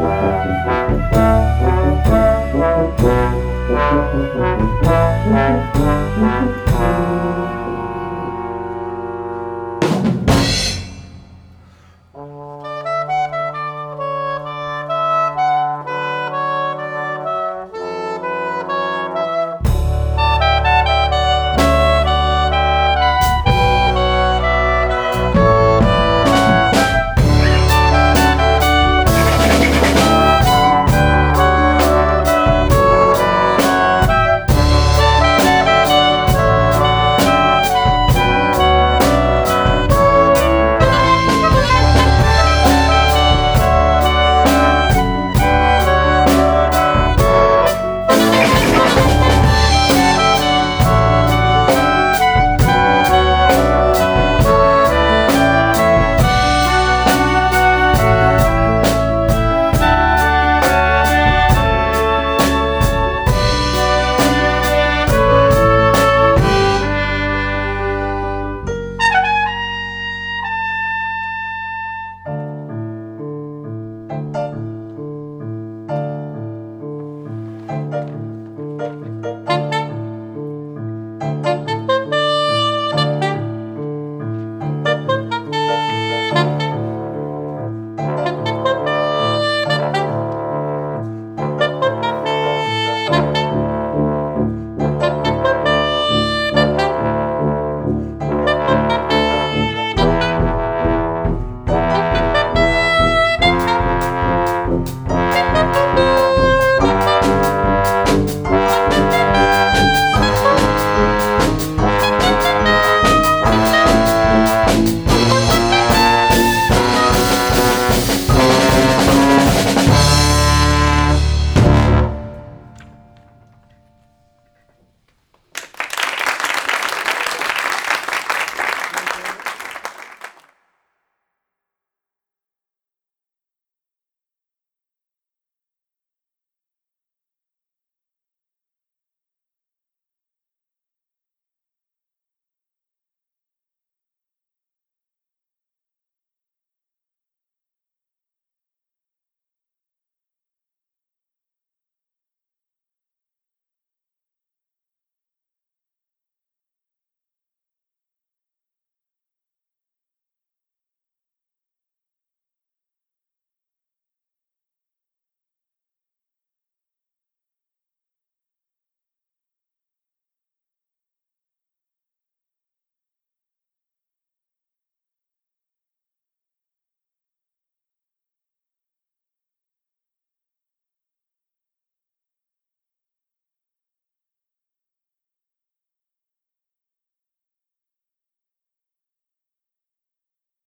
Música